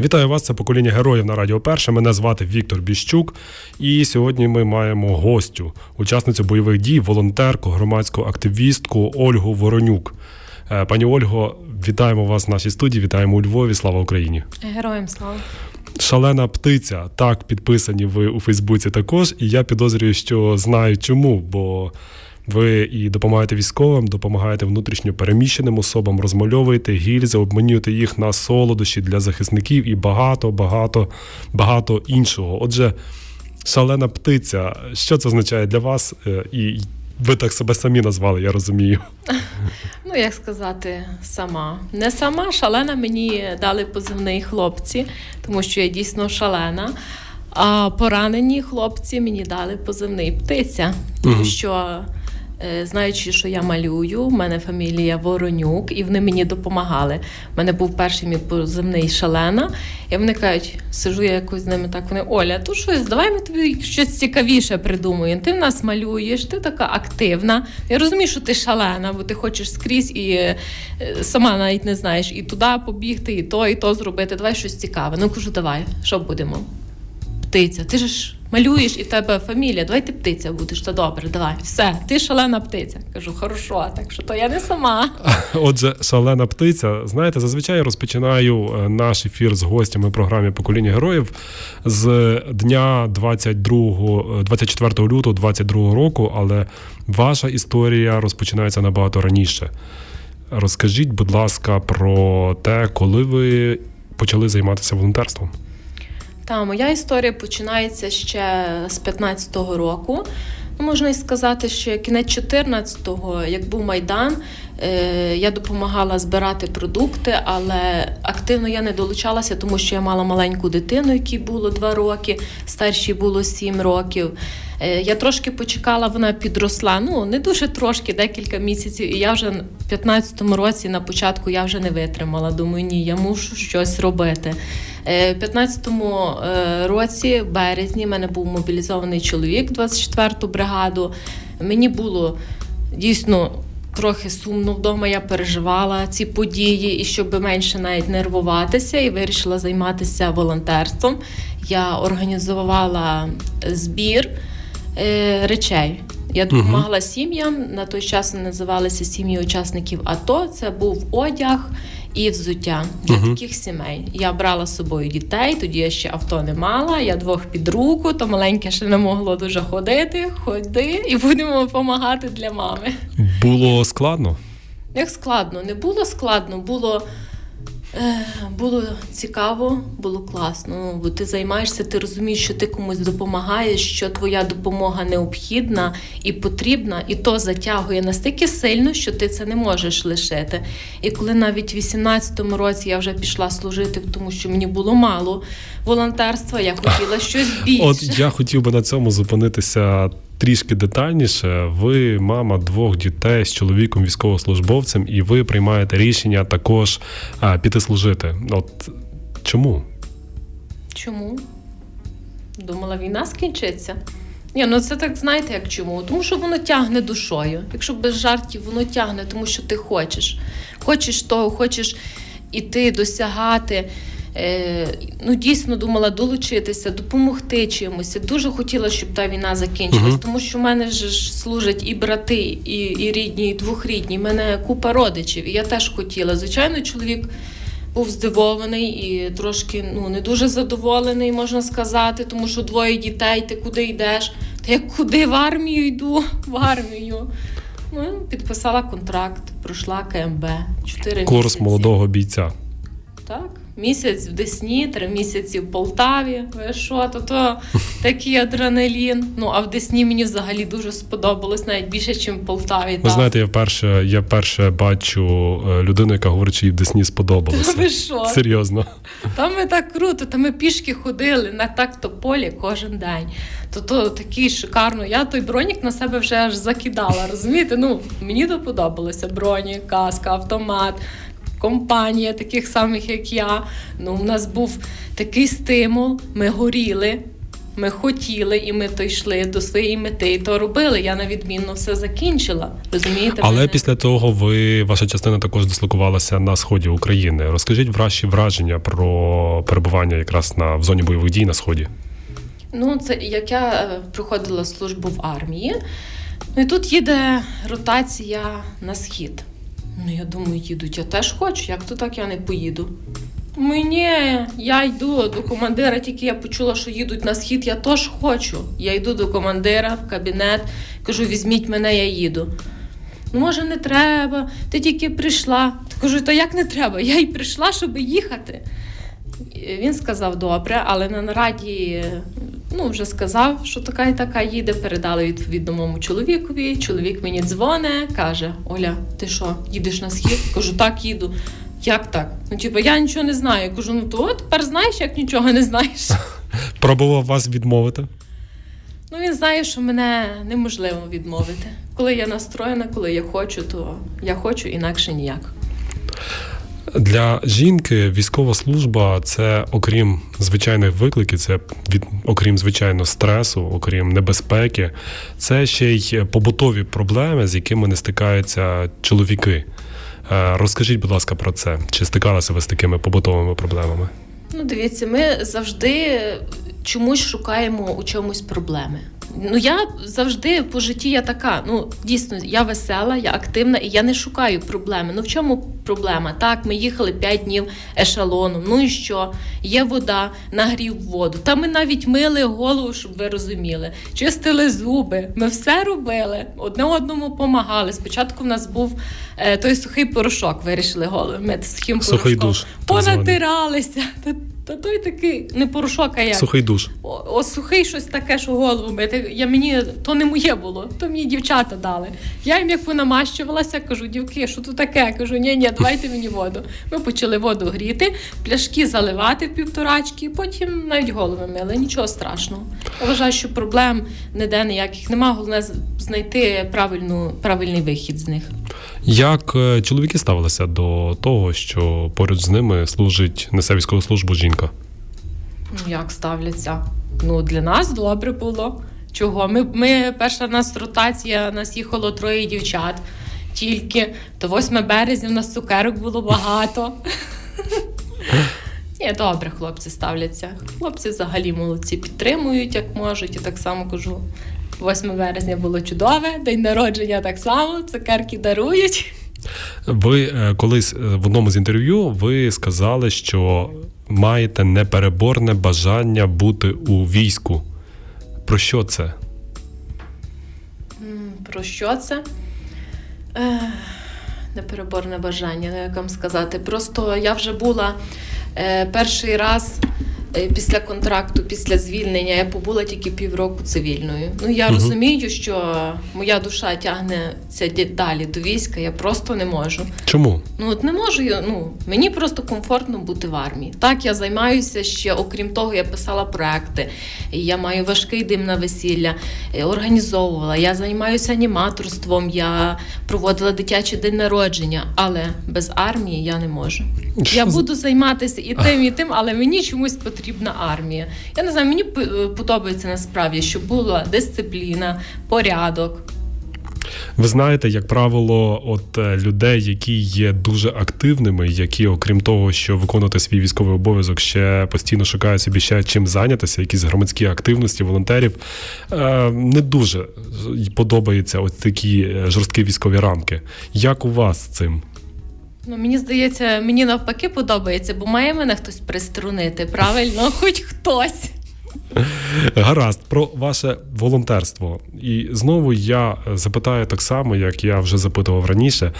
Вітаю вас, це покоління героїв на Радіо Перше. Мене звати Віктор Біщук. І сьогодні ми маємо гостю, учасницю бойових дій, волонтерку, громадську активістку Ольгу Воронюк. Е, пані Ольго, вітаємо вас в нашій студії. Вітаємо у Львові. Слава Україні! Героям слава! Шалена птиця. Так, підписані ви у Фейсбуці також. І я підозрюю, що знаю чому, бо ви і допомагаєте військовим, допомагаєте внутрішньо переміщеним особам, розмальовуєте гільзи, обманюєте їх на солодощі для захисників і багато, багато, багато іншого. Отже, шалена птиця. Що це означає для вас? Е, і ви так себе самі назвали, я розумію. Ну, як сказати, сама. Не сама шалена мені дали позивний хлопці, тому що я дійсно шалена. А поранені хлопці мені дали позивний птиця, тому що Е, знаючи, що я малюю, в мене фамілія Воронюк, і вони мені допомагали. У мене був перший мій поземний шалена, і вони кажуть, сижу я якось з ними так. Вони Оля, то щось, давай ми тобі щось цікавіше придумаємо. Ти в нас малюєш, ти така активна. Я розумію, що ти шалена, бо ти хочеш скрізь і е, сама навіть не знаєш, і туди побігти, і то, і то зробити. Давай щось цікаве. Ну кажу, давай, що будемо? Птиця, ти ж малюєш і в тебе фамілія, давай ти птиця будеш, то добре, давай. Все, ти шалена птиця. Кажу, хорошо, так що то я не сама. Отже, шалена птиця. Знаєте, зазвичай розпочинаю е, наш ефір з гостями програми Покоління героїв з дня 22, 24 е, лютого 22 року, але ваша історія розпочинається набагато раніше. Розкажіть, будь ласка, про те, коли ви почали займатися волонтерством. Та моя історія починається ще з 15-го року. Ну, Можна і сказати, що кінець 14-го, як був майдан, я допомагала збирати продукти, але активно я не долучалася, тому що я мала маленьку дитину, якій було 2 роки, старшій було 7 років. Е, я трошки почекала, вона підросла. Ну не дуже трошки, декілька місяців. І я вже в 15-му році на початку я вже не витримала. Думаю, ні, я мушу щось робити. Е, в 15-му е, році, в березні, в мене був мобілізований чоловік, 24-ту бригаду. Мені було дійсно. Трохи сумно вдома я переживала ці події, і щоб менше навіть нервуватися, і вирішила займатися волонтерством. Я організувала збір е, речей. Я допомагала сім'ям. На той час називалися сім'ї учасників АТО. Це був одяг і взуття для uh-huh. таких сімей. Я брала з собою дітей, тоді я ще авто не мала. Я двох під руку, то маленьке ще не могло дуже ходити. Ходи і будемо допомагати для мами. Було складно? Як складно, не було складно, було було цікаво, було класно. Ну, бо ти займаєшся, ти розумієш, що ти комусь допомагаєш, що твоя допомога необхідна і потрібна, і то затягує настільки сильно, що ти це не можеш лишити. І коли навіть в 18-му році я вже пішла служити, тому що мені було мало волонтерства, я хотіла щось більше. От я хотів би на цьому зупинитися трішки детальніше. Ви мама двох дітей з чоловіком, військовослужбовцем, і ви приймаєте рішення також а, піти служити. От чому? Чому? Думала, війна скінчиться. Ні, ну це так знаєте, як чому? Тому що воно тягне душою. Якщо без жартів, воно тягне, тому що ти хочеш. Хочеш того, хочеш іти, досягати. Е, ну, дійсно думала долучитися, допомогти чимось. Дуже хотіла, щоб та війна закінчилась, uh-huh. тому що в мене ж служать і брати, і і рідні, і двохрідні. У мене купа родичів. І я теж хотіла. Звичайно, чоловік був здивований і трошки ну, не дуже задоволений, можна сказати, тому що двоє дітей, ти куди йдеш? Та я куди в армію йду? В армію. Ну, Підписала контракт, пройшла КМБ. Чотири Курс місяці. молодого бійця. Так місяць в Десні, три місяці в Полтаві. Ви що, то то такий адреналін. Ну а в Десні мені взагалі дуже сподобалось, навіть більше, ніж в Полтаві. Ви знаєте, я вперше я перше бачу е, людину, яка говорить, що їй в Десні сподобалося. Та ви що? Серйозно. Там ми так круто, там ми пішки ходили на так-то полі кожен день. То то такий шикарно. Я той бронік на себе вже аж закидала. Розумієте? Ну мені то подобалося бронік, каска, автомат компанія, таких самих, як я. Ну, У нас був такий стимул, ми горіли. Ми хотіли, і ми то йшли до своєї мети, і то робили. Я на відмінно все закінчила. Розумієте? Але мене? після того ви ваша частина також дислокувалася на сході України. Розкажіть ваші враження про перебування якраз на в зоні бойових дій на сході. Ну, це як я е, проходила службу в армії, ну і тут їде ротація на схід. Ну, я думаю, їдуть, я теж хочу, як то так я не поїду. Мені, я йду до командира, тільки я почула, що їдуть на схід, я теж хочу. Я йду до командира в кабінет, кажу, візьміть мене, я їду. Ну, може, не треба, ти тільки прийшла. Кажу, то як не треба? Я й прийшла, щоб їхати. Він сказав добре, але на нараді ну, вже сказав, що така і така їде. Передали відповідно моєму чоловікові. Чоловік мені дзвоне, каже: Оля, ти що, їдеш на схід? Кажу, так їду. Як так? Ну, типу, я нічого не знаю. Кажу, ну то тепер знаєш, як нічого не знаєш. Пробував вас відмовити? Ну, він знає, що мене неможливо відмовити. Коли я настроєна, коли я хочу, то я хочу, інакше ніяк. Для жінки військова служба це окрім звичайних викликів, це від окрім звичайно стресу, окрім небезпеки, це ще й побутові проблеми, з якими не стикаються чоловіки. Е, Розкажіть, будь ласка, про це. Чи стикалися ви з такими побутовими проблемами? Ну, дивіться, ми завжди чомусь шукаємо у чомусь проблеми. Ну, я завжди по житті я така. Ну, дійсно, я весела, я активна і я не шукаю проблеми. Ну в чому проблема? Так, ми їхали 5 днів ешалоном. Ну і що? Є вода, нагрів воду. Та ми навіть мили голову, щоб ви розуміли. Чистили зуби. Ми все робили. Одне одному допомагали. Спочатку в нас був е, той сухий порошок, вирішили голову мити сухим Сухий порошком. душ. Понатиралися. Та, той такий не порошок, а як? Сухий душ. О, о, сухий щось таке, що голову мити. Я мені то не моє було, то мені дівчата дали. Я їм як понамащувалася, кажу, дівки, що тут таке? Кажу, ні, ні, давайте мені воду. Ми почали воду гріти, пляшки заливати в півторачки, потім навіть голови мили. Нічого страшного. Я вважаю, що проблем ніде ніяких немає. Головне знайти правильну, правильний вихід з них. Як е, чоловіки ставилися до того, що поруч з ними служить несе військову службу жінка? Ну, як ставляться? Ну, для нас добре було. Чого? Ми, ми перша в нас ротація, нас їхало троє дівчат. Тільки до 8 березня в нас цукерок було багато. Ні, добре, хлопці ставляться. Хлопці взагалі молодці підтримують, як можуть. І так само кажу. 8 березня було чудове, день народження так само, цукерки дарують. Ви е, колись е, в одному з інтерв'ю ви сказали, що маєте непереборне бажання бути у війську. Про що це? Про що це? Непереборне бажання, ну як вам сказати. Просто я вже була е, перший раз після контракту, після звільнення, я побула тільки півроку цивільною. Ну я Мгм. розумію, що моя душа тягнеться далі до війська, я просто не можу. Чому? Ну от не можу я. Ну мені просто комфортно бути в армії. Так, я займаюся ще, окрім того, я писала проекти. Я маю важкий дим на весілля, е, організовувала. Я займаюся аніматорством, я проводила дитячий день народження, але без армії я не можу. Що Я буду займатися і тим, і тим, але мені чомусь потрібна армія. Я не знаю, мені е, подобається насправді, щоб була дисципліна, порядок. Ви знаєте, як правило, от е, людей, які є дуже активними, які, окрім того, що виконувати свій військовий обов'язок, ще постійно шукають собі ще чим зайнятися, якісь громадські активності, волонтерів, е, не дуже подобаються от такі жорсткі військові рамки. Як у вас з цим? Ну, мені здається, мені навпаки подобається, бо має мене хтось приструнити, правильно? Хоч хтось. Гаразд, про ваше волонтерство. І знову я запитаю так само, як я вже запитував раніше.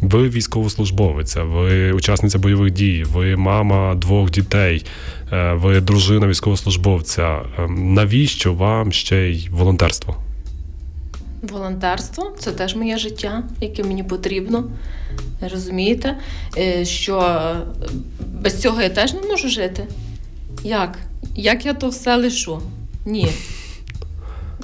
Ви військовослужбовиця, ви учасниця бойових дій, ви мама двох дітей, е, ви дружина військовослужбовця. Е, Навіщо вам ще й волонтерство? Волонтерство це теж моє життя, яке мені потрібно. Розумієте, Е, що е, без цього я теж не можу жити. Як? Як я то все лишу? Ні.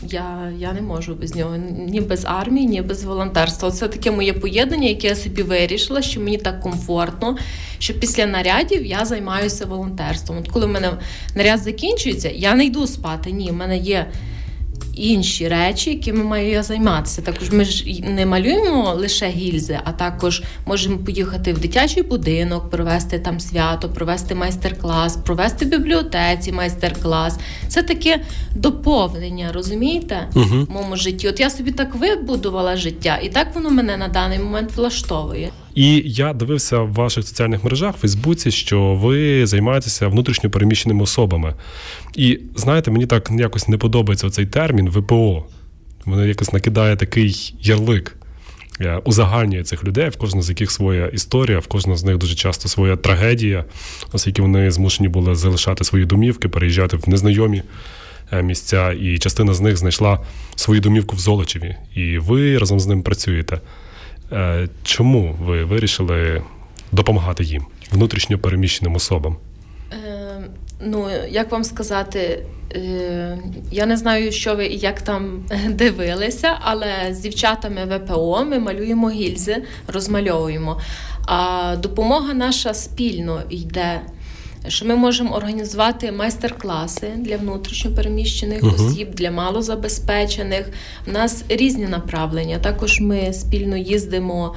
Я я не можу без нього ні без армії, ні без волонтерства. Це таке моє поєднання, яке я собі вирішила, що мені так комфортно, що після нарядів я займаюся волонтерством. От коли в мене наряд закінчується, я не йду спати. Ні, в мене є інші речі, якими маю я займатися. Також ми ж не малюємо лише гільзи, а також можемо поїхати в дитячий будинок, провести там свято, провести майстер-клас, провести в бібліотеці майстер-клас. Це таке доповнення, розумієте, угу. в моєму житті. От я собі так вибудувала життя, і так воно мене на даний момент влаштовує. І я дивився в ваших соціальних мережах в Фейсбуці, що ви займаєтеся внутрішньо переміщеними особами. І знаєте, мені так якось не подобається цей термін ВПО. Мене якось накидає такий ярлик. Узагальнює цих людей, в кожного з яких своя історія, в кожного з них дуже часто своя трагедія, оскільки вони змушені були залишати свої домівки, переїжджати в незнайомі е, місця, і частина з них знайшла свою домівку в Золочеві. І ви разом з ним працюєте. Е, чому ви вирішили допомагати їм, внутрішньо переміщеним особам? Е, ну, як вам сказати, е, я не знаю, що ви і як там дивилися, але з дівчатами ВПО ми малюємо гільзи, розмальовуємо. А допомога наша спільно йде що ми можемо організувати майстер-класи для внутрішньопереміщених uh-huh. осіб, для малозабезпечених. У нас різні направлення. Також ми спільно їздимо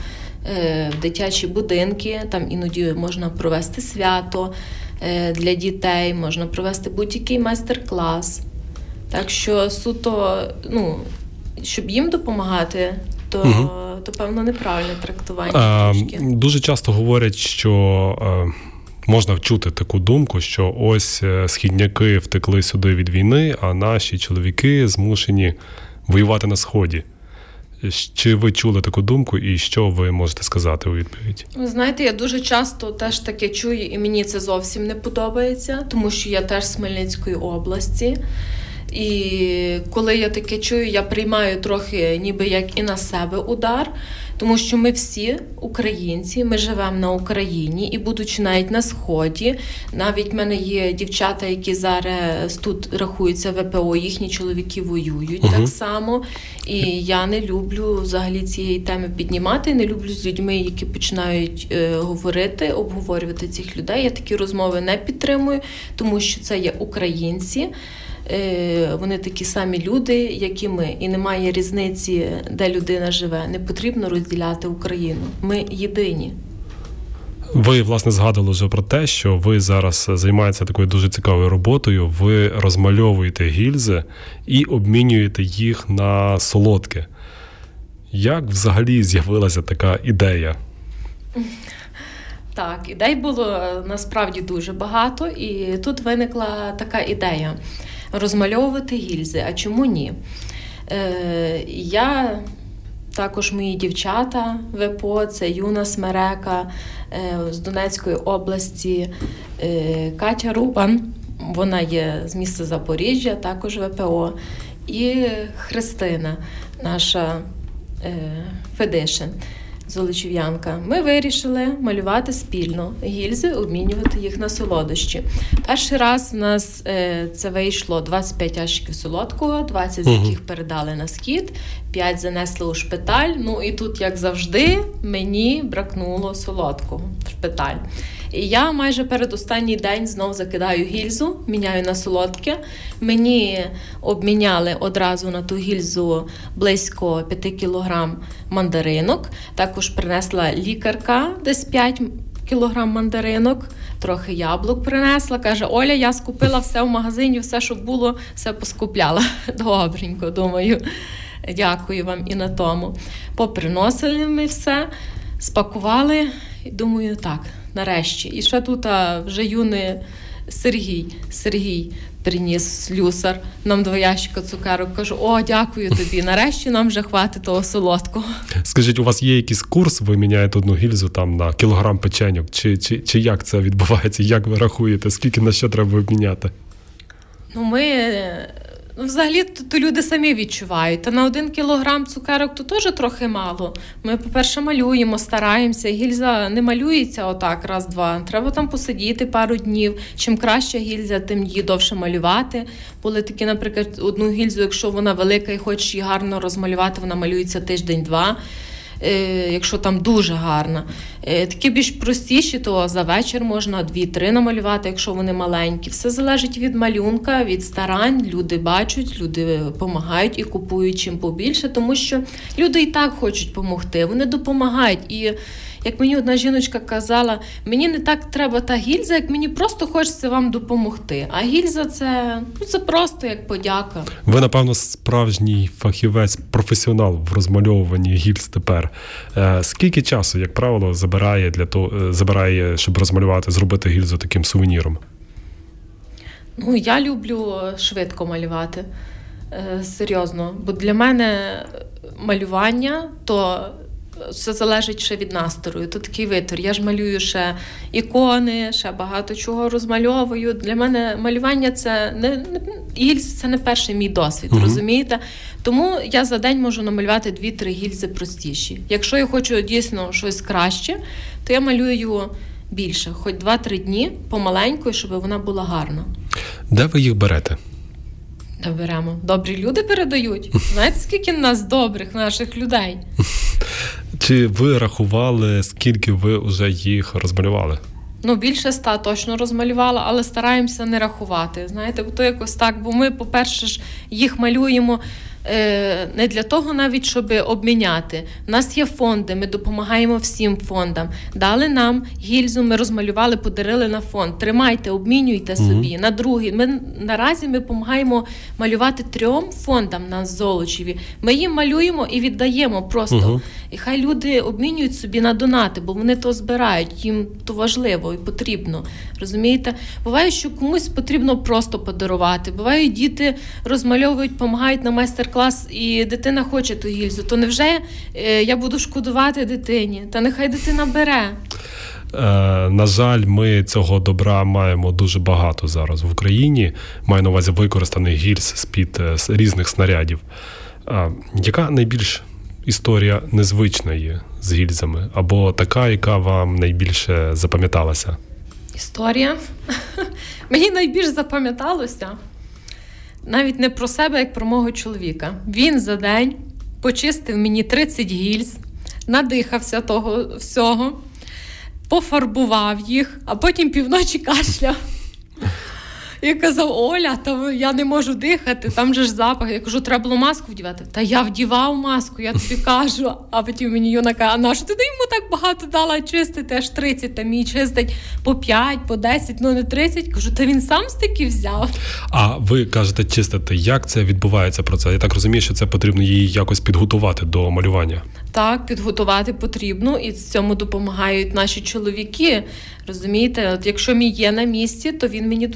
е, в дитячі будинки, там іноді можна провести свято е, для дітей, можна провести будь-який майстер-клас. Так що суто, ну, щоб їм допомагати, то. Uh-huh. То певно неправильне трактування. А, Дуже часто говорять, що е, можна вчути таку думку, що ось е, східняки втекли сюди від війни, а наші чоловіки змушені воювати на сході. Чи ви чули таку думку, і що ви можете сказати у відповідь? Ви знаєте, я дуже часто теж таке чую, і мені це зовсім не подобається, тому що я теж з Хмельницької області. І коли я таке чую, я приймаю трохи, ніби як і на себе удар, тому що ми всі українці, ми живемо на Україні і, будучи навіть на сході, навіть в мене є дівчата, які зараз тут рахуються ВПО, їхні чоловіки воюють uh так само. І я не люблю взагалі цієї теми піднімати. Не люблю з людьми, які починають е, говорити, обговорювати цих людей. Я такі розмови не підтримую, тому що це є українці. Е, вони такі самі люди, як і ми, і немає різниці, де людина живе. Не потрібно розділяти Україну. Ми єдині. Ви власне згадували вже про те, що ви зараз займаєтеся такою дуже цікавою роботою. Ви розмальовуєте гільзи і обмінюєте їх на солодке. Як взагалі з'явилася така ідея? Так, ідей було насправді дуже багато, і тут виникла така ідея розмальовувати гільзи. А чому ні? Е, Я також мої дівчата ВПО, це Юна Смерека е, з Донецької області, е, Катя Рубан, вона є з міста Запоріжжя, також ВПО, і Христина, наша е, Федишин. Золочів'янка, ми вирішили малювати спільно гільзи, обмінювати їх на солодощі. Перший раз в нас е, це вийшло 25 ящиків солодкого, 20 з яких передали на схід, 5 занесли у шпиталь. Ну і тут, як завжди, мені бракнуло солодкого в шпиталь. І я майже перед останній день знов закидаю гільзу, міняю на солодке. Мені обміняли одразу на ту гільзу близько 5 кілограм мандаринок. Також принесла лікарка десь 5 кілограм мандаринок, трохи яблук принесла. Каже: Оля, я скупила все в магазині, все, що було, все поскупляла. Добренько, думаю. Дякую вам і на тому. Поприносили ми все, спакували думаю, так нарешті. І ще тут вже юний Сергій Сергій приніс слюсар нам два ящика цукерок. Кажу: о, дякую тобі. Нарешті нам вже хватить того солодкого. Скажіть, у вас є якийсь курс? Ви міняєте одну гільзу там на кілограм печеньок? Чи, чи, чи як це відбувається? Як ви рахуєте? Скільки на що треба обміняти? Ну, ми. Ну, взагалі, то, то люди самі відчувають. Та на один кілограм цукерок то теж трохи мало. Ми, по-перше, малюємо, стараємося. Гільза не малюється отак, раз-два. Треба там посидіти пару днів. Чим краще гільза, тим її довше малювати. Були такі, наприклад, одну гільзу, якщо вона велика і хочеш її гарно розмалювати, вона малюється тиждень-два. Е, якщо там дуже гарна. Е, такі більш простіші, то за вечір можна дві-три намалювати, якщо вони маленькі. Все залежить від малюнка, від старань. Люди бачать, люди допомагають і купують чим побільше, тому що люди і так хочуть допомогти, вони допомагають. І як мені одна жіночка казала, мені не так треба та гільза, як мені просто хочеться вам допомогти. А гільза це ну, це просто як подяка. Ви, напевно, справжній фахівець, професіонал в розмальовуванні гільз тепер. Е, скільки часу, як правило, забирає для того, е, забирає, щоб розмалювати, зробити гільзу таким сувеніром? Ну, я люблю швидко малювати. Е, серйозно. Бо для мене малювання то все залежить ще від настрою. То такий витор. Я ж малюю ще ікони, ще багато чого розмальовую. Для мене малювання це не, не гільзи, це не перший мій досвід, угу. розумієте? Тому я за день можу намалювати дві-три гільзи простіші. Якщо я хочу дійсно щось краще, то я малюю більше, хоч 2-3 дні помаленьку, щоб вона була гарна. Де ви їх берете? Де беремо. Добрі люди передають. Знаєте, скільки нас добрих наших людей? Чи ви рахували, скільки ви вже їх розмалювали? Ну, більше ста точно розмалювала, але стараємося не рахувати. Знаєте, бо то якось так, бо ми, по-перше, ж їх малюємо. Е, не для того, навіть щоб обміняти. У нас є фонди, ми допомагаємо всім фондам. Дали нам гільзу, ми розмалювали, подарили на фонд. Тримайте, обмінюйте собі. Mm-hmm. На другий. Ми наразі ми допомагаємо малювати трьом фондам на Золочеві. Ми їм малюємо і віддаємо просто. Mm-hmm. І хай люди обмінюють собі на донати, бо вони то збирають. Їм то важливо і потрібно. Розумієте? Буває, що комусь потрібно просто подарувати. Буває, діти розмальовують, допомагають на майстер клас і дитина хоче ту гільзу, то невже е, я буду шкодувати дитині? Та нехай дитина бере. Е, на жаль, ми цього добра маємо дуже багато зараз в Україні. Маю на увазі використаний гільз з під е, різних снарядів. Яка найбільш історія незвична є з гільзами? Або така, яка вам найбільше запам'яталася? Історія? Мені найбільш запам'яталося навіть не про себе, як про мого чоловіка. Він за день почистив мені 30 гільз, надихався того всього, пофарбував їх, а потім півночі кашляв. І казав, Оля, та я не можу дихати, там же ж запах. Я кажу, треба було маску вдівати. Та я вдівав маску, я тобі кажу. А потім мені Юна каже, а на що ти йому так багато дала чистити, аж 30, там мій чистить по 5, по 10, ну не 30. Кажу, та він сам стільки взяв. А ви кажете, чистити, як це відбувається про це? Я так розумію, що це потрібно її якось підготувати до малювання. Так, підготувати потрібно, і цьому допомагають наші чоловіки. Розумієте, от якщо мій є на місці, то він мені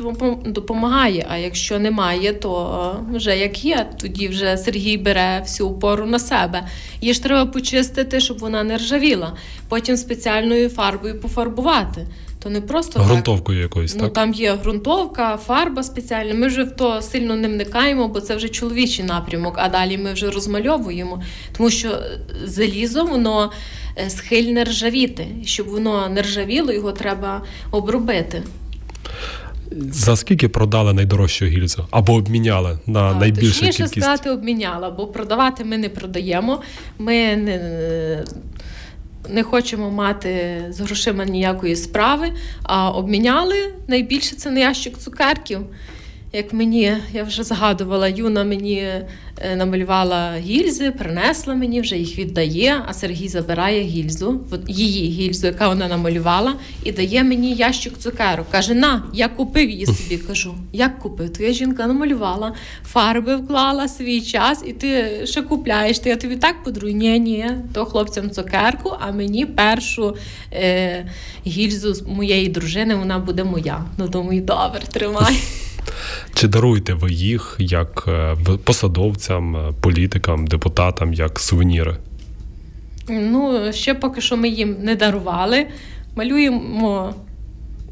допомагає. А якщо немає, то вже як є, тоді вже Сергій бере всю опору на себе. Її ж треба почистити, щоб вона не ржавіла. Потім спеціальною фарбою пофарбувати. То не просто грунтовкою якоюсь, ну, так? там є ґрунтовка, фарба спеціальна. Ми вже в то сильно не вникаємо, бо це вже чоловічий напрямок, а далі ми вже розмальовуємо, тому що залізо воно е, схильне ржавіти. Щоб воно не ржавіло, його треба обробити. За скільки продали найдорожчу гільзу? Або обміняли на а, найбільшу точніше кількість? сказати, обміняла, бо продавати ми не продаємо. Ми не не хочемо мати з грошима ніякої справи, а обміняли. Найбільше це на ящик цукерків як мені, я вже згадувала, Юна мені е, намалювала гільзи, принесла мені, вже їх віддає, а Сергій забирає гільзу, її гільзу, яка вона намалювала, і дає мені ящик цукерок. Каже: На, я купив її собі. Кажу, як купив? Твоя жінка намалювала, фарби вклала свій час, і ти ще купляєш. Ти я тобі так подарую? Ні, ні, то хлопцям цукерку, а мені першу е, гільзу моєї дружини вона буде моя. Ну думаю, добре, тримай. Чи даруєте ви їх як е, посадовцям, е, політикам, депутатам, як сувеніри? Ну, ще поки що ми їм не дарували. Малюємо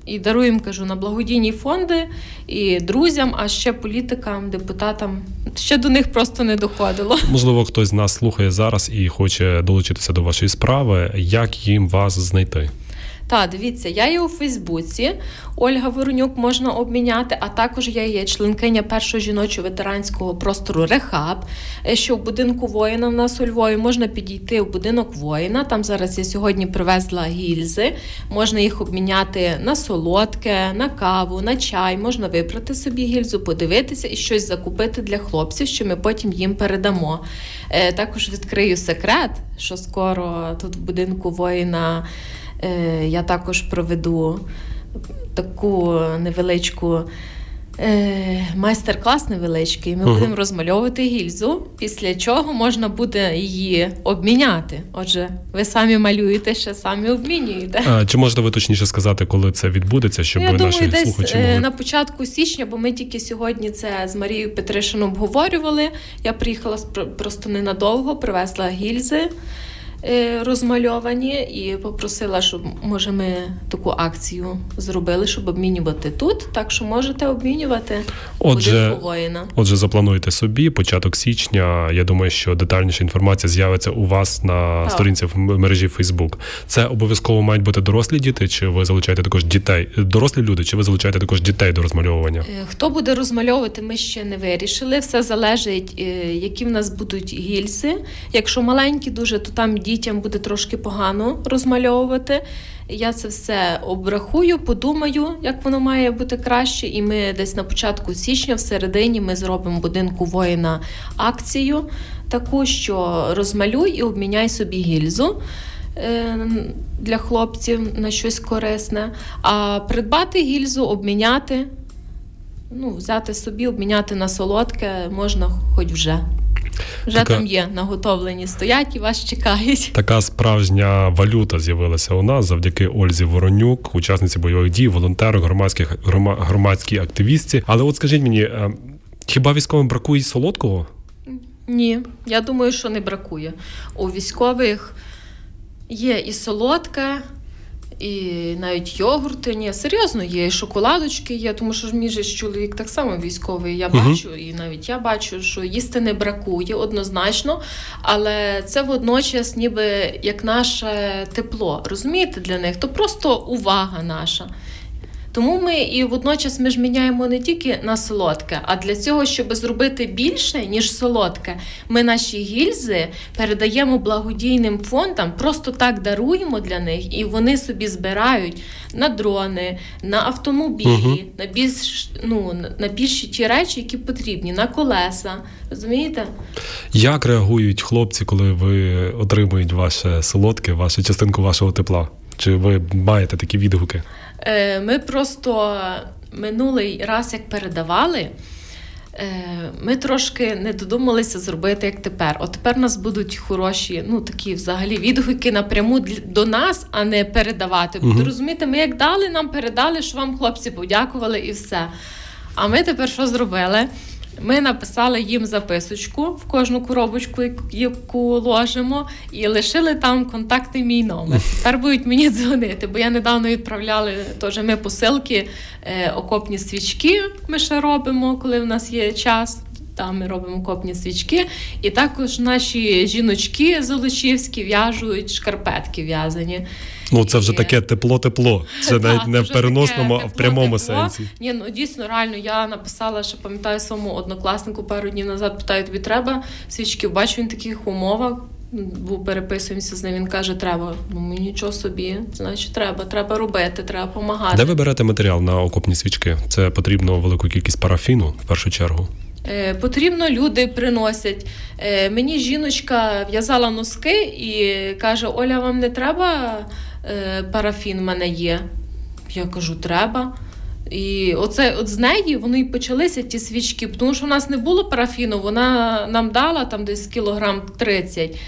і даруємо, кажу, на благодійні фонди і друзям, а ще політикам, депутатам. Ще до них просто не доходило. Можливо, хтось з нас слухає зараз і хоче долучитися до вашої справи. Як їм вас знайти? Так, дивіться, я є у Фейсбуці. Ольга Воронюк можна обміняти, а також я є членкиня першого жіночого ветеранського простору Рехаб, е, що в будинку воїна в нас у Львові можна підійти в будинок воїна. Там зараз я сьогодні привезла гільзи. Можна їх обміняти на солодке, на каву, на чай. Можна вибрати собі гільзу, подивитися і щось закупити для хлопців, що ми потім їм передамо. Е, також відкрию секрет, що скоро тут в будинку воїна. Е, я також проведу таку невеличку. Е, майстер-клас невеличкий. Ми uh-huh. будемо розмальовувати гільзу, після чого можна буде її обміняти. Отже, ви самі малюєте, ще самі обмінюєте. А, Чи можете ви точніше сказати, коли це відбудеться, щоб Я наші думаю, десь слухачі могли... на початку січня, бо ми тільки сьогодні це з Марією Петришином обговорювали. Я приїхала просто ненадовго, привезла гільзи. Е, розмальовані, і попросила, щоб може ми таку акцію зробили, щоб обмінювати тут. Так що можете обмінювати отже, воїна. Отже, заплануйте собі початок січня. Я думаю, що детальніша інформація з'явиться у вас на так. сторінці в мережі Facebook. Це обов'язково мають бути дорослі діти, чи ви залучаєте також дітей? Дорослі люди, чи ви залучаєте також дітей до розмальовування? Е, хто буде розмальовувати, ми ще не вирішили. Все залежить, е, які в нас будуть гільси. Якщо маленькі, дуже то там діти дітям буде трошки погано розмальовувати. Я це все обрахую, подумаю, як воно має бути краще. І ми десь на початку січня, в середині, ми зробимо будинку воїна акцію, таку, що розмалюй і обміняй собі гільзу. Е, для хлопців на щось корисне, а придбати гільзу, обміняти, ну, взяти собі, обміняти на солодке можна хоч вже. Вже така, там є наготовлені, стоять і вас чекають. Така справжня валюта з'явилася у нас завдяки Ользі Воронюк, учасниці бойових дій, волонтеру, громадських громадській активістці. Але от скажіть мені, е, хіба військовим бракує солодкого? Ні, я думаю, що не бракує. У військових є і солодке і навіть йогурти. Ні, серйозно є, і шоколадочки є, тому що мій же чоловік так само військовий. Я uh бачу, і навіть я бачу, що їсти не бракує однозначно, але це водночас, ніби як наше тепло. Розумієте, для них то просто увага наша. Тому ми і водночас ми ж міняємо не тільки на солодке, а для цього, щоб зробити більше, ніж солодке, ми наші гільзи передаємо благодійним фондам, просто так даруємо для них, і вони собі збирають на дрони, на автомобілі, угу. на більш ну на більші ті речі, які потрібні, на колеса. Розумієте? Як реагують хлопці, коли ви отримують ваше солодке, вашу частинку вашого тепла? Чи ви маєте такі відгуки? Е, ми просто минулий раз, як передавали, е, ми трошки не додумалися зробити як тепер. От тепер у нас будуть хороші, ну такі взагалі відгуки напряму до нас, а не передавати. Бо угу. розумієте, ми як дали, нам передали, що вам хлопці подякували і все. А ми тепер що зробили? Ми написали їм записочку в кожну коробочку, яку ложимо, і лишили там контакти мій номер. Тепер будуть мені дзвонити, бо я недавно відправляли теж ми посилки, е, окопні свічки. Ми ще робимо, коли в нас є час. Там ми робимо копні свічки, і також наші жіночки золочівські в'яжуть шкарпетки в'язані. Ну це вже таке тепло-тепло. Це навіть не в переносному, а в прямому сенсі. Ні, ну дійсно реально. Я написала, що пам'ятаю своєму однокласнику пару днів назад. Питаю, тобі треба свічки. Бачу він таких умовах. Був переписуємося з ним. Він каже, треба. Ну нічого собі, значить, треба, треба робити, треба допомагати. Де ви берете матеріал на окопні свічки? Це потрібно велику кількість парафіну в першу чергу. Е, потрібно, люди приносять. Е, мені жіночка в'язала носки і каже: Оля, вам не треба Е, парафін в мене є. Я кажу, треба. І оце от з неї вони й почалися ті свічки, тому що в нас не було парафіну, вона нам дала там десь кілограм 30.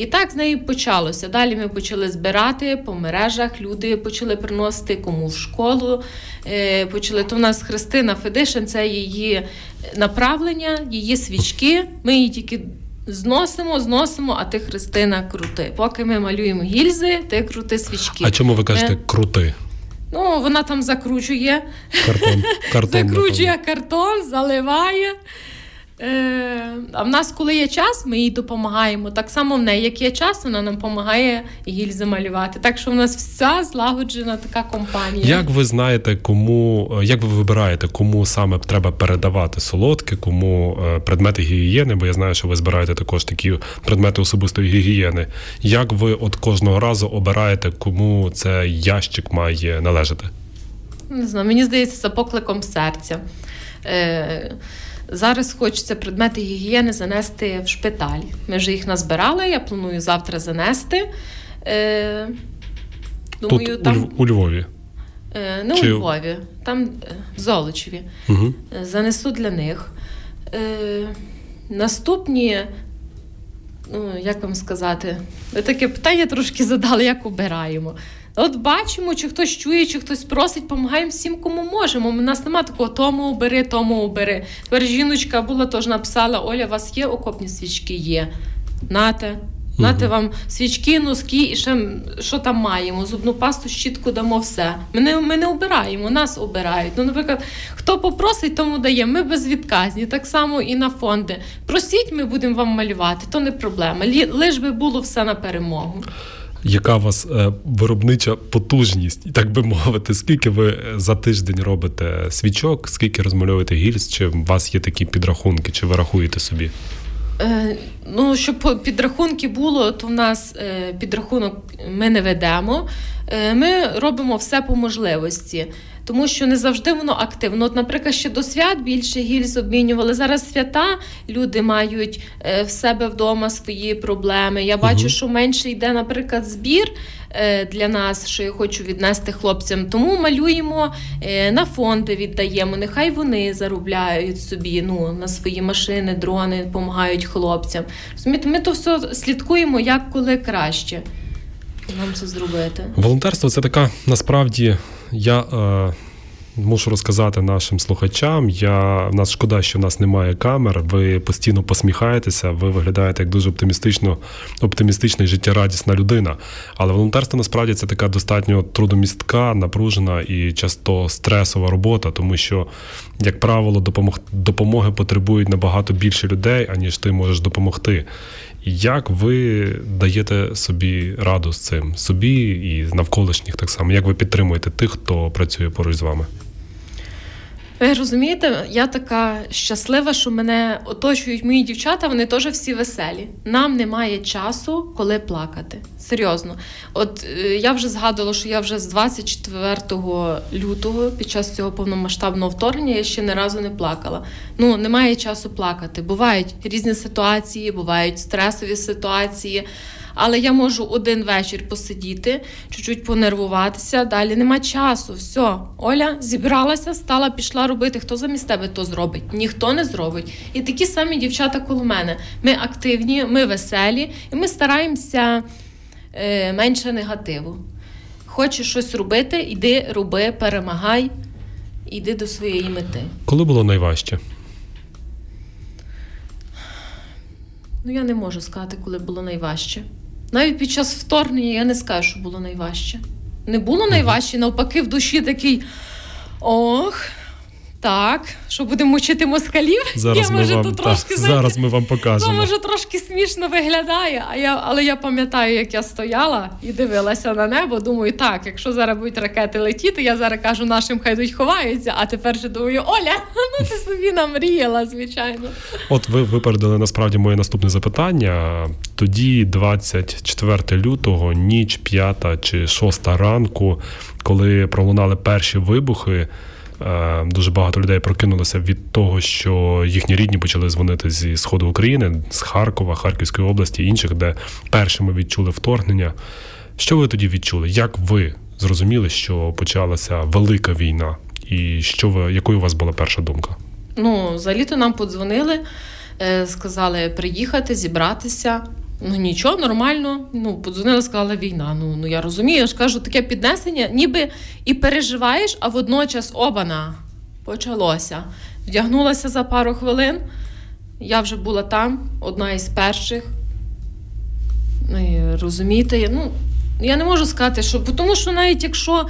І так з нею почалося. Далі ми почали збирати по мережах, люди почали приносити кому в школу. Е, почали. То в нас Христина Федишин, це її направлення, її свічки. Ми її тільки Зносимо, зносимо, а ти Христина крути. Поки ми малюємо гільзи, ти крути свічки. А чому ви кажете ми... крути? Ну, вона там закручує, Картон. картон закручує картон, заливає. Е, А в нас, коли є час, ми їй допомагаємо. Так само в неї, як є час, вона нам допомагає гільзи малювати. Так що в нас вся злагоджена така компанія. Як ви знаєте, кому е, як ви вибираєте, кому саме треба передавати солодке, кому е, предмети гігієни? Бо я знаю, що ви збираєте також такі предмети особистої гігієни. Як ви от кожного разу обираєте, кому цей ящик має належати? Не знаю, мені здається, за покликом серця. Е, Зараз хочеться предмети гігієни занести в шпиталь. Ми вже їх назбирали, я планую завтра занести. Е, Думаю, Тут там у, Львові. е, не Чи- у Львові, там е, в Золочеві. Угу. Занесу для них. Е, Наступні, ну, як вам сказати, ви таке питання трошки задали, як обираємо. От бачимо, чи хтось чує, чи хтось просить, допомагаємо всім, кому можемо. У нас немає такого тому обери, тому обери. Тепер жіночка була теж написала: Оля, у вас є окопні свічки? Є. Нате. Нате вам свічки, носки і ще що там маємо? Зубну пасту, щітку дамо все. Ми не, ми не обираємо, нас обирають. Ну, наприклад, хто попросить, тому даємо. Ми безвідказні. Так само і на фонди. Просіть, ми будемо вам малювати, то не проблема. Лиш би було все на перемогу. Яка у вас е, виробнича потужність, так би мовити? Скільки ви е, за тиждень робите свічок, скільки розмальовуєте гільз? Чи у вас є такі підрахунки, чи ви рахуєте собі? Е, ну, щоб підрахунки було, то в нас підрахунок ми не ведемо. Ми робимо все по можливості. Тому що не завжди воно активно. От, наприклад, ще до свят більше гільз обмінювали. Зараз свята люди мають е, в себе вдома свої проблеми. Я бачу, Мгм. що менше йде, наприклад, збір е, для нас, що я хочу віднести хлопцям. Тому малюємо е, на фонди, віддаємо. Нехай вони заробляють собі ну, на свої машини, дрони, допомагають хлопцям. Розумієте, ми то все слідкуємо, як коли краще нам це зробити. Волонтерство це така насправді я. Е... Мушу розказати нашим слухачам. Я в нас шкода, що в нас немає камер. Ви постійно посміхаєтеся, ви виглядаєте як дуже оптимістично, оптимістична і життєрадісна людина. Але волонтерство насправді це така достатньо трудомістка, напружена і часто стресова робота, тому що, як правило, допомог, допомоги потребують набагато більше людей, аніж ти можеш допомогти. Як ви даєте собі раду з цим собі і навколишніх так само? Як ви підтримуєте тих, хто працює поруч з вами? Ви розумієте, я така щаслива, що мене оточують мої дівчата, вони теж всі веселі. Нам немає часу, коли плакати. Серйозно. От е, я вже згадувала, що я вже з 24 лютого під час цього повномасштабного вторгнення я ще ні разу не плакала. Ну, немає часу плакати. Бувають різні ситуації, бувають стресові ситуації. Але я можу один вечір посидіти, чуть-чуть понервуватися. Далі нема часу. Все, Оля зібралася, стала, пішла робити. Хто замість тебе то зробить? Ніхто не зробить. І такі самі дівчата коло мене. Ми активні, ми веселі, і ми стараємося е, менше негативу. Хочеш щось робити, іди, роби, перемагай, іди до своєї мети. Коли було найважче? Ну, я не можу сказати, коли було найважче. Навіть під час вторгнення я не скажу, що було найважче. Не було найважче, навпаки, в душі такий. Ох, так, що будемо мучити москалів? Зараз я ми може вам то та, трошки знаєте, зараз ми вам покажемо. може трошки смішно виглядає, а я, але я пам'ятаю, як я стояла і дивилася на небо. Думаю, так, якщо зараз будуть ракети летіти, я зараз кажу нашим, хай йдуть ховаються, а тепер же думаю, Оля, ну ти собі намріяла, звичайно. От ви випередили насправді моє наступне запитання. Тоді, 24 лютого, ніч, 5 чи 6 ранку, коли пролунали перші вибухи. Е, Дуже багато людей прокинулося від того, що їхні рідні почали дзвонити зі сходу України, з Харкова, Харківської області, інших, де першими відчули вторгнення. Що ви тоді відчули? Як ви зрозуміли, що почалася велика війна? І що ви, якою у вас була перша думка? Ну, за літо нам подзвонили, е, сказали приїхати, зібратися. Ну нічого, нормально. Ну, подзвонили, сказали війна. Ну, ну я розумію, я ж кажу, таке піднесення, ніби і переживаєш, а водночас обана почалося. Вдягнулася за пару хвилин. Я вже була там, одна із перших. Ну, і розумієте, ну, я не можу сказати, що тому що навіть якщо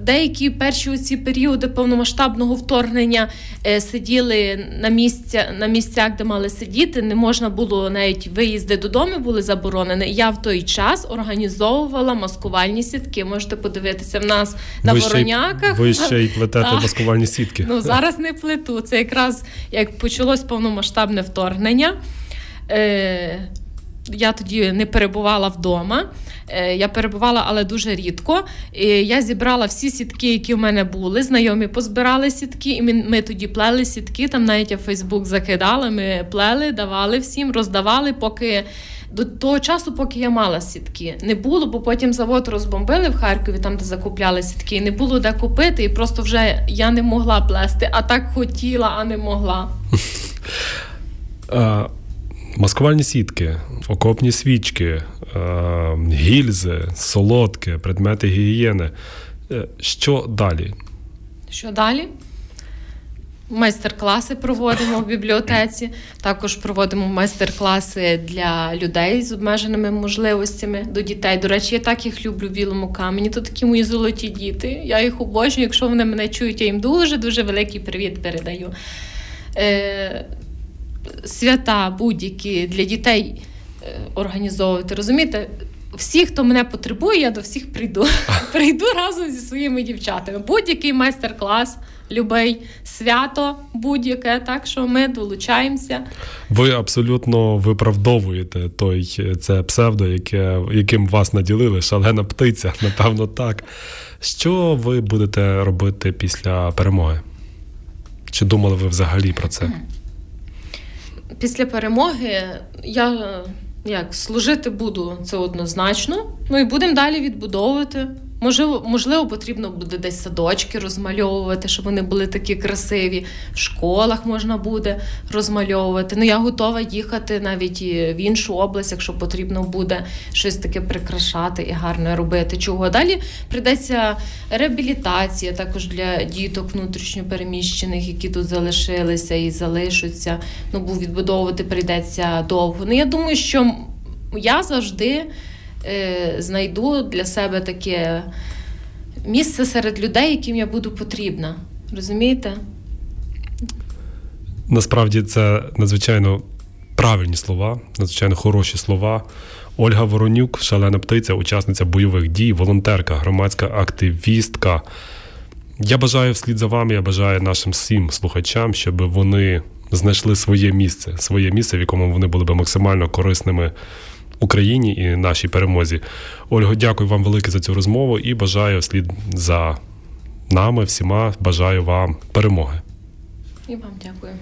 деякі перші оці періоди повномасштабного вторгнення е, сиділи на місця, на місцях, де мали сидіти. Не можна було навіть виїзди додому були заборонені. Я в той час організовувала маскувальні сітки. Можете подивитися в нас на ви ще й- вороняках. ви ще й плетете Так. маскувальні сітки. Ну зараз не плету. Це якраз як почалось повномасштабне вторгнення. Е, я тоді не перебувала вдома. Е, Я перебувала, але дуже рідко. Я зібрала всі сітки, які в мене були. Знайомі позбирали сітки, і ми, тоді плели сітки. Там навіть я Фейсбук закидала. Ми плели, давали всім, роздавали, поки до того часу, поки я мала сітки. Не було, бо потім завод розбомбили в Харкові, там де закупляли сітки. Не було де купити, і просто вже я не могла плести, а так хотіла, а не могла. Е, Маскувальні сітки, окопні свічки, е, гільзи, солодке, предмети гігієни. Е, Що далі? Що далі? Майстер-класи проводимо в бібліотеці. Також проводимо майстер-класи для людей з обмеженими можливостями до дітей. До речі, я так їх люблю в білому камені. То такі мої золоті діти. Я їх обожнюю. Якщо вони мене чують, я їм дуже дуже великий привіт передаю. Е, свята будь-які для дітей е, організовувати. Розумієте? Всі, хто мене потребує, я до всіх прийду. Прийду разом зі своїми дівчатами. Будь-який майстер-клас, любий свято, будь-яке. Так що ми долучаємося. Ви абсолютно виправдовуєте той це псевдо, яке, яким вас наділили, шалена птиця, напевно, так. Що ви будете робити після перемоги? Чи думали ви взагалі про це? Після перемоги я як служити буду це однозначно. Ну і будемо далі відбудовувати. Можливо, можливо, потрібно буде десь садочки розмальовувати, щоб вони були такі красиві. В школах можна буде розмальовувати. Ну я готова їхати навіть в іншу область, якщо потрібно буде щось таке прикрашати і гарно робити. Чого далі прийдеться реабілітація також для діток внутрішньопереміщених, які тут залишилися і залишаться. Ну бо відбудовувати прийдеться довго. Ну я думаю, що я завжди знайду для себе таке місце серед людей, яким я буду потрібна. Розумієте? Насправді це надзвичайно правильні слова, надзвичайно хороші слова. Ольга Воронюк, шалена птиця, учасниця бойових дій, волонтерка, громадська активістка. Я бажаю вслід за вами, я бажаю нашим всім слухачам, щоб вони знайшли своє місце, своє місце, в якому вони були би максимально корисними Україні і нашій перемозі. Ольго, дякую вам велике за цю розмову і бажаю слід за нами всіма. Бажаю вам перемоги. І вам дякую.